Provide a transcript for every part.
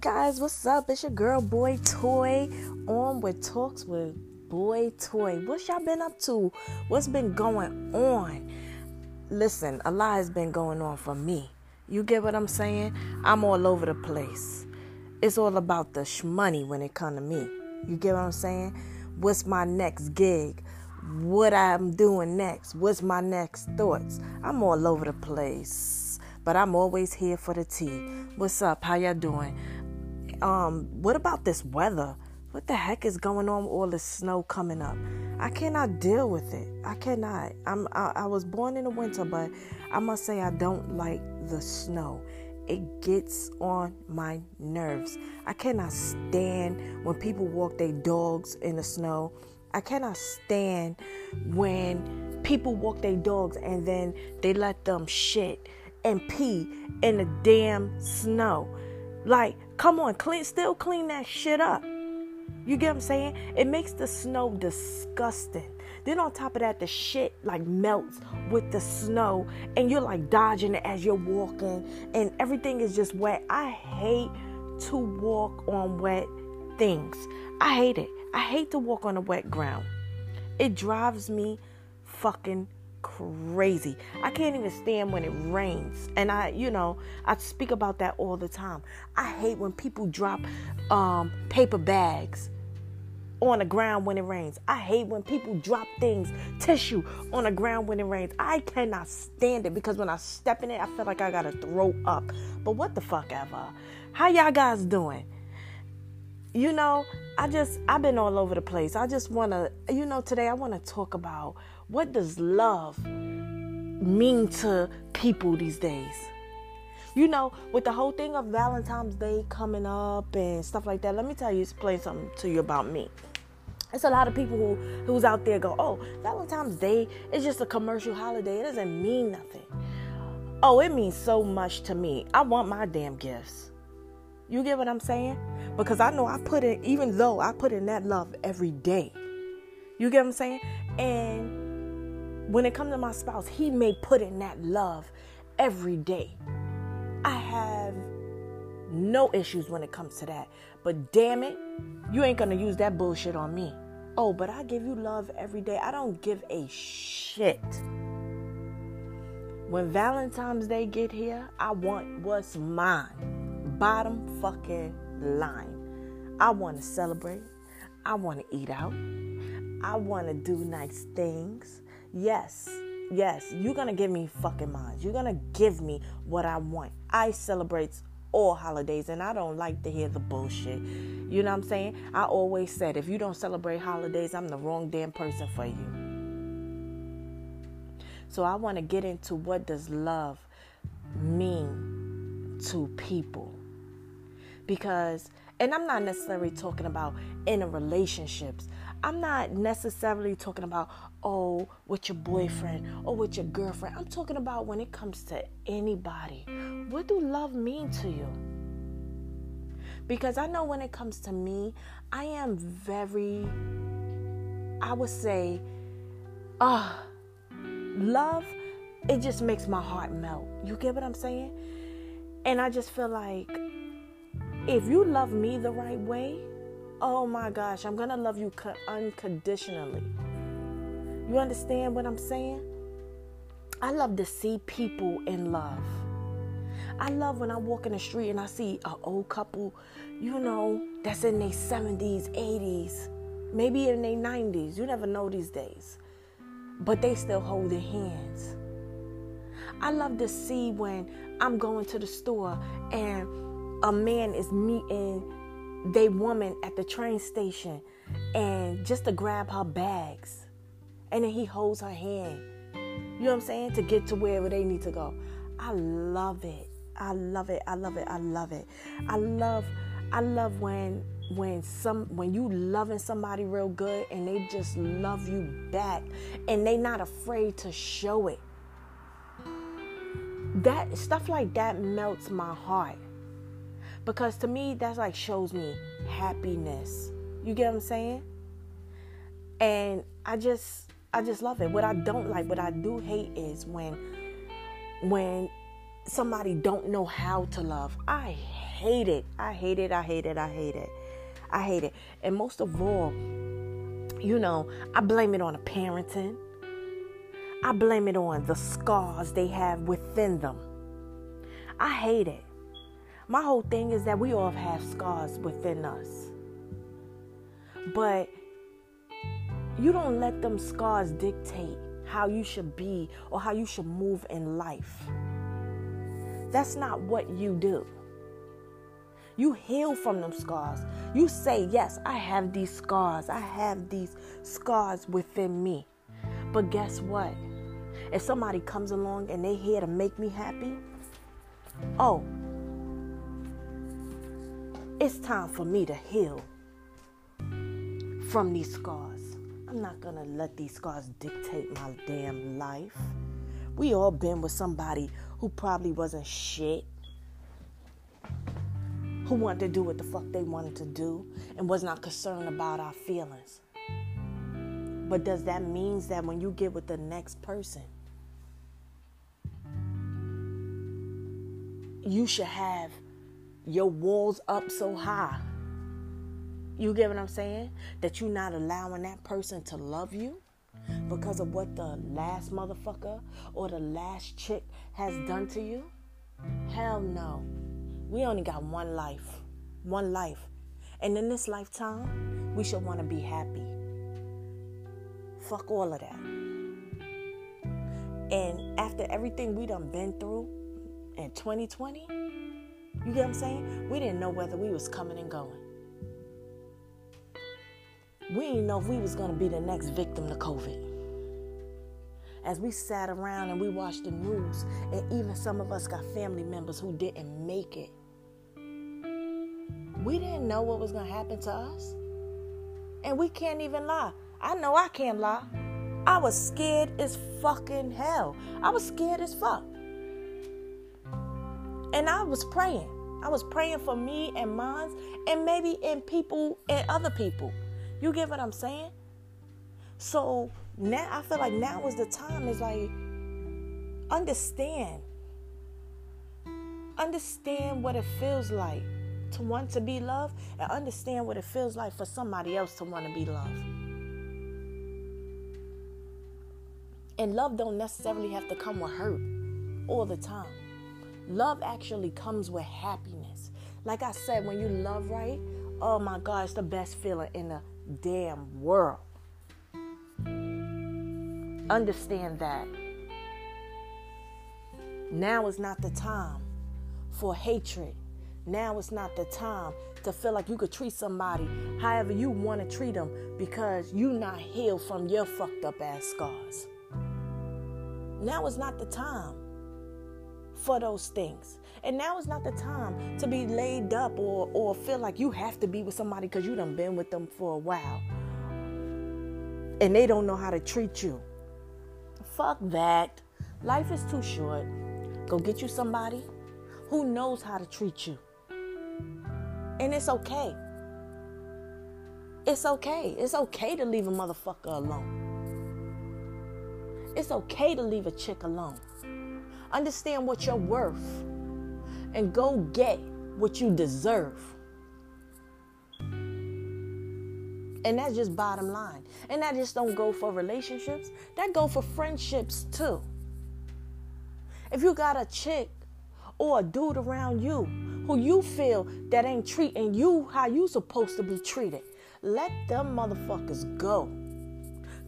guys, what's up? It's your girl Boy Toy on with Talks with Boy Toy. What y'all been up to? What's been going on? Listen, a lot has been going on for me. You get what I'm saying? I'm all over the place. It's all about the shmoney when it come to me. You get what I'm saying? What's my next gig? What I'm doing next? What's my next thoughts? I'm all over the place but I'm always here for the tea. What's up? How y'all doing? Um, what about this weather? What the heck is going on with all this snow coming up? I cannot deal with it. I cannot. I'm I, I was born in the winter, but I must say I don't like the snow. It gets on my nerves. I cannot stand when people walk their dogs in the snow. I cannot stand when people walk their dogs and then they let them shit and pee in the damn snow. Like, come on, clean still clean that shit up. You get what I'm saying? It makes the snow disgusting. Then on top of that, the shit like melts with the snow, and you're like dodging it as you're walking, and everything is just wet. I hate to walk on wet things. I hate it. I hate to walk on a wet ground. It drives me fucking crazy. I can't even stand when it rains. And I, you know, I speak about that all the time. I hate when people drop um, paper bags on the ground when it rains. I hate when people drop things, tissue on the ground when it rains. I cannot stand it because when I step in it, I feel like I gotta throw up. But what the fuck ever. How y'all guys doing? You know, I just I've been all over the place. I just wanna, you know, today I wanna talk about what does love mean to people these days? You know, with the whole thing of Valentine's Day coming up and stuff like that, let me tell you, explain something to you about me. It's a lot of people who who's out there go, oh, Valentine's Day is just a commercial holiday. It doesn't mean nothing. Oh, it means so much to me. I want my damn gifts. You get what I'm saying? Because I know I put in, even though I put in that love every day. You get what I'm saying? And when it comes to my spouse, he may put in that love every day. I have no issues when it comes to that. But damn it, you ain't gonna use that bullshit on me. Oh, but I give you love every day. I don't give a shit. When Valentine's Day get here, I want what's mine. Bottom fucking line. I want to celebrate. I want to eat out. I want to do nice things. Yes, yes, you're gonna give me fucking minds. You're gonna give me what I want. I celebrate all holidays and I don't like to hear the bullshit. You know what I'm saying? I always said if you don't celebrate holidays, I'm the wrong damn person for you. So I want to get into what does love mean to people. Because and I'm not necessarily talking about in relationships. I'm not necessarily talking about, oh, with your boyfriend or with your girlfriend. I'm talking about when it comes to anybody. What do love mean to you? Because I know when it comes to me, I am very, I would say, ah, uh, love, it just makes my heart melt. You get what I'm saying? And I just feel like if you love me the right way, oh my gosh, I'm going to love you unconditionally. You understand what I'm saying? I love to see people in love. I love when I walk in the street and I see an old couple, you know, that's in their 70s, 80s, maybe in their 90s. You never know these days. But they still hold their hands. I love to see when I'm going to the store and a man is meeting they woman at the train station and just to grab her bags. And then he holds her hand. You know what i'm saying? To get to wherever they need to go. I love it. I love it. I love it. I love it. I love i love when when some when you loving somebody real good and they just love you back and they not afraid to show it. That stuff like that melts my heart because to me that's like shows me happiness you get what i'm saying and i just i just love it what i don't like what i do hate is when when somebody don't know how to love. I hate it. I hate it. I hate it. I hate it. I hate it. And most of all, you know, I blame it on the parenting. I blame it on the scars they have within them. I hate it. My whole thing is that we all have scars within us. But you don't let them scars dictate how you should be or how you should move in life. That's not what you do. You heal from them scars. You say, Yes, I have these scars. I have these scars within me. But guess what? If somebody comes along and they're here to make me happy, oh, it's time for me to heal from these scars. I'm not gonna let these scars dictate my damn life. We all been with somebody who probably wasn't shit who wanted to do what the fuck they wanted to do and was not concerned about our feelings. But does that mean that when you get with the next person, you should have your walls up so high? You get what I'm saying? That you're not allowing that person to love you because of what the last motherfucker or the last chick has done to you? Hell no. We only got one life. One life. And in this lifetime, we should want to be happy. Fuck all of that. And after everything we done been through in 2020, you get what I'm saying? We didn't know whether we was coming and going. We didn't know if we was gonna be the next victim to COVID. As we sat around and we watched the news, and even some of us got family members who didn't make it we didn't know what was to happen to us. And we can't even lie. I know I can't lie. I was scared as fucking hell. I was scared as fuck. And I was praying. I was praying for me and mine, and maybe in people and other people. You get what I'm saying? So now I feel like now is the time is like understand. Understand what it feels like to want to be loved and understand what it feels like for somebody else to want to be loved. And love don't necessarily have to come with hurt all the time. Love actually comes with happiness. Like I said, when you love right, oh my God, it's the best feeling in the damn world. Understand that. Now is not the time for hatred now is not the time to feel like you could treat somebody however you want to treat them because you not healed from your fucked up ass scars. Now is not the time for those things. And now is not the time to be laid up or, or feel like you have to be with somebody because you done been with them for a while. And they don't know how to treat you. Fuck that. Life is too short. Go get you somebody who knows how to treat you. And it's okay. It's okay. It's okay to leave a motherfucker alone. It's okay to leave a chick alone. Understand what you're worth and go get what you deserve. And that's just bottom line. And that just don't go for relationships. That go for friendships too. If you got a chick or a dude around you who you feel that ain't treating you how you supposed to be treated. Let them motherfuckers go.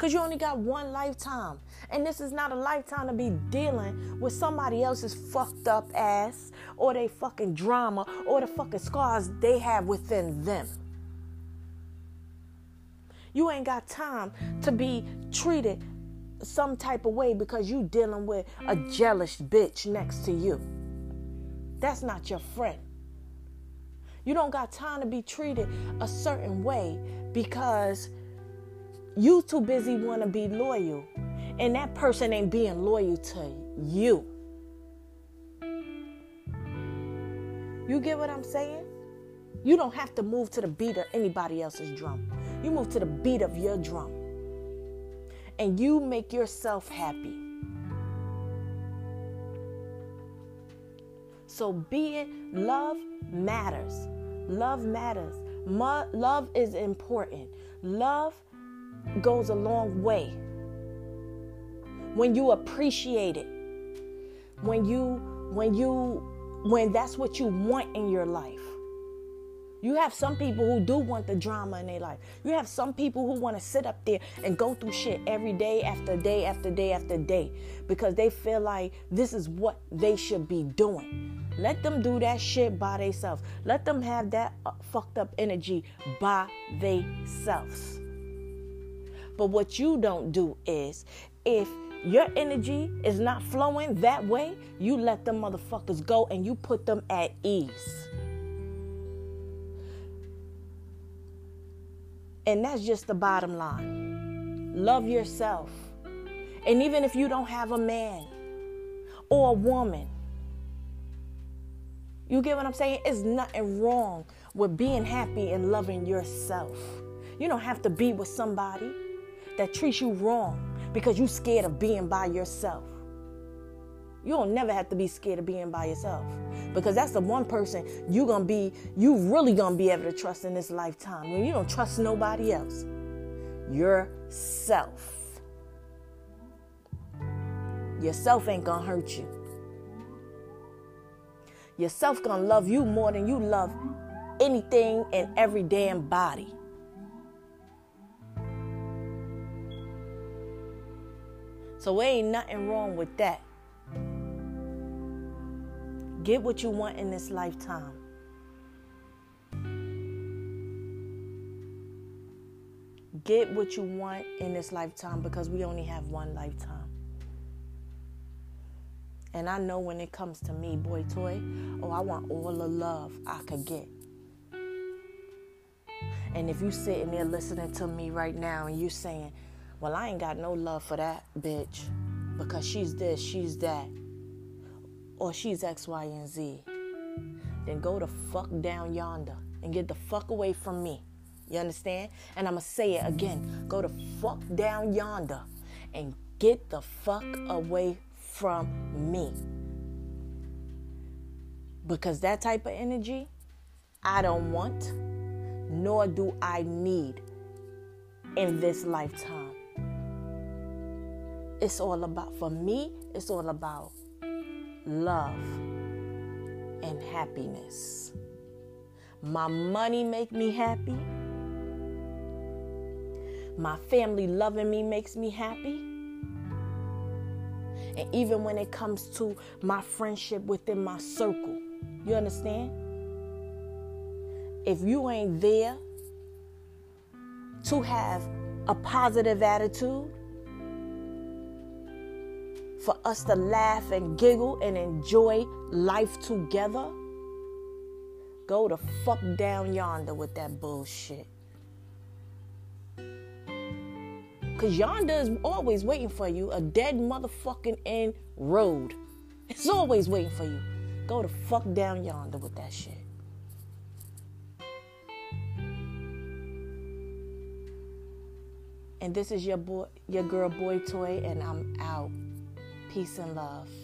Cause you only got one lifetime. And this is not a lifetime to be dealing with somebody else's fucked up ass or they fucking drama or the fucking scars they have within them. You ain't got time to be treated some type of way because you dealing with a jealous bitch next to you. That's not your friend. You don't got time to be treated a certain way because you too busy want to be loyal and that person ain't being loyal to you. You get what I'm saying? You don't have to move to the beat of anybody else's drum. You move to the beat of your drum. And you make yourself happy. So be it love matters. Love matters. Mo- love is important. Love goes a long way. When you appreciate it, when you when you when that's what you want in your life. You have some people who do want the drama in their life. You have some people who want to sit up there and go through shit every day after day after day after day because they feel like this is what they should be doing. Let them do that shit by themselves. Let them have that uh, fucked up energy by themselves. But what you don't do is if your energy is not flowing that way, you let them motherfuckers go and you put them at ease. And that's just the bottom line. Love yourself. And even if you don't have a man or a woman, you get what I'm saying? It's nothing wrong with being happy and loving yourself. You don't have to be with somebody that treats you wrong because you scared of being by yourself. You don't never have to be scared of being by yourself because that's the one person you're gonna be, you really gonna be able to trust in this lifetime. When you don't trust nobody else, yourself. Yourself ain't gonna hurt you. Yourself gonna love you more than you love anything and every damn body. So there ain't nothing wrong with that. Get what you want in this lifetime. Get what you want in this lifetime because we only have one lifetime. And I know when it comes to me, boy toy, oh, I want all the love I could get. And if you sitting there listening to me right now and you saying, well, I ain't got no love for that bitch because she's this, she's that, or she's X, Y, and Z, then go the fuck down yonder and get the fuck away from me. You understand? And I'm to say it again go the fuck down yonder and get the fuck away from me. Because that type of energy, I don't want, nor do I need in this lifetime. It's all about, for me, it's all about love and happiness. My money make me happy. My family loving me makes me happy. And even when it comes to my friendship within my circle, you understand? If you ain't there to have a positive attitude, for us to laugh and giggle and enjoy life together, go the fuck down yonder with that bullshit. Because yonder is always waiting for you, a dead motherfucking end road. It's always waiting for you. Go the fuck down yonder with that shit. And this is your boy, your girl, boy toy, and I'm out. Peace and love.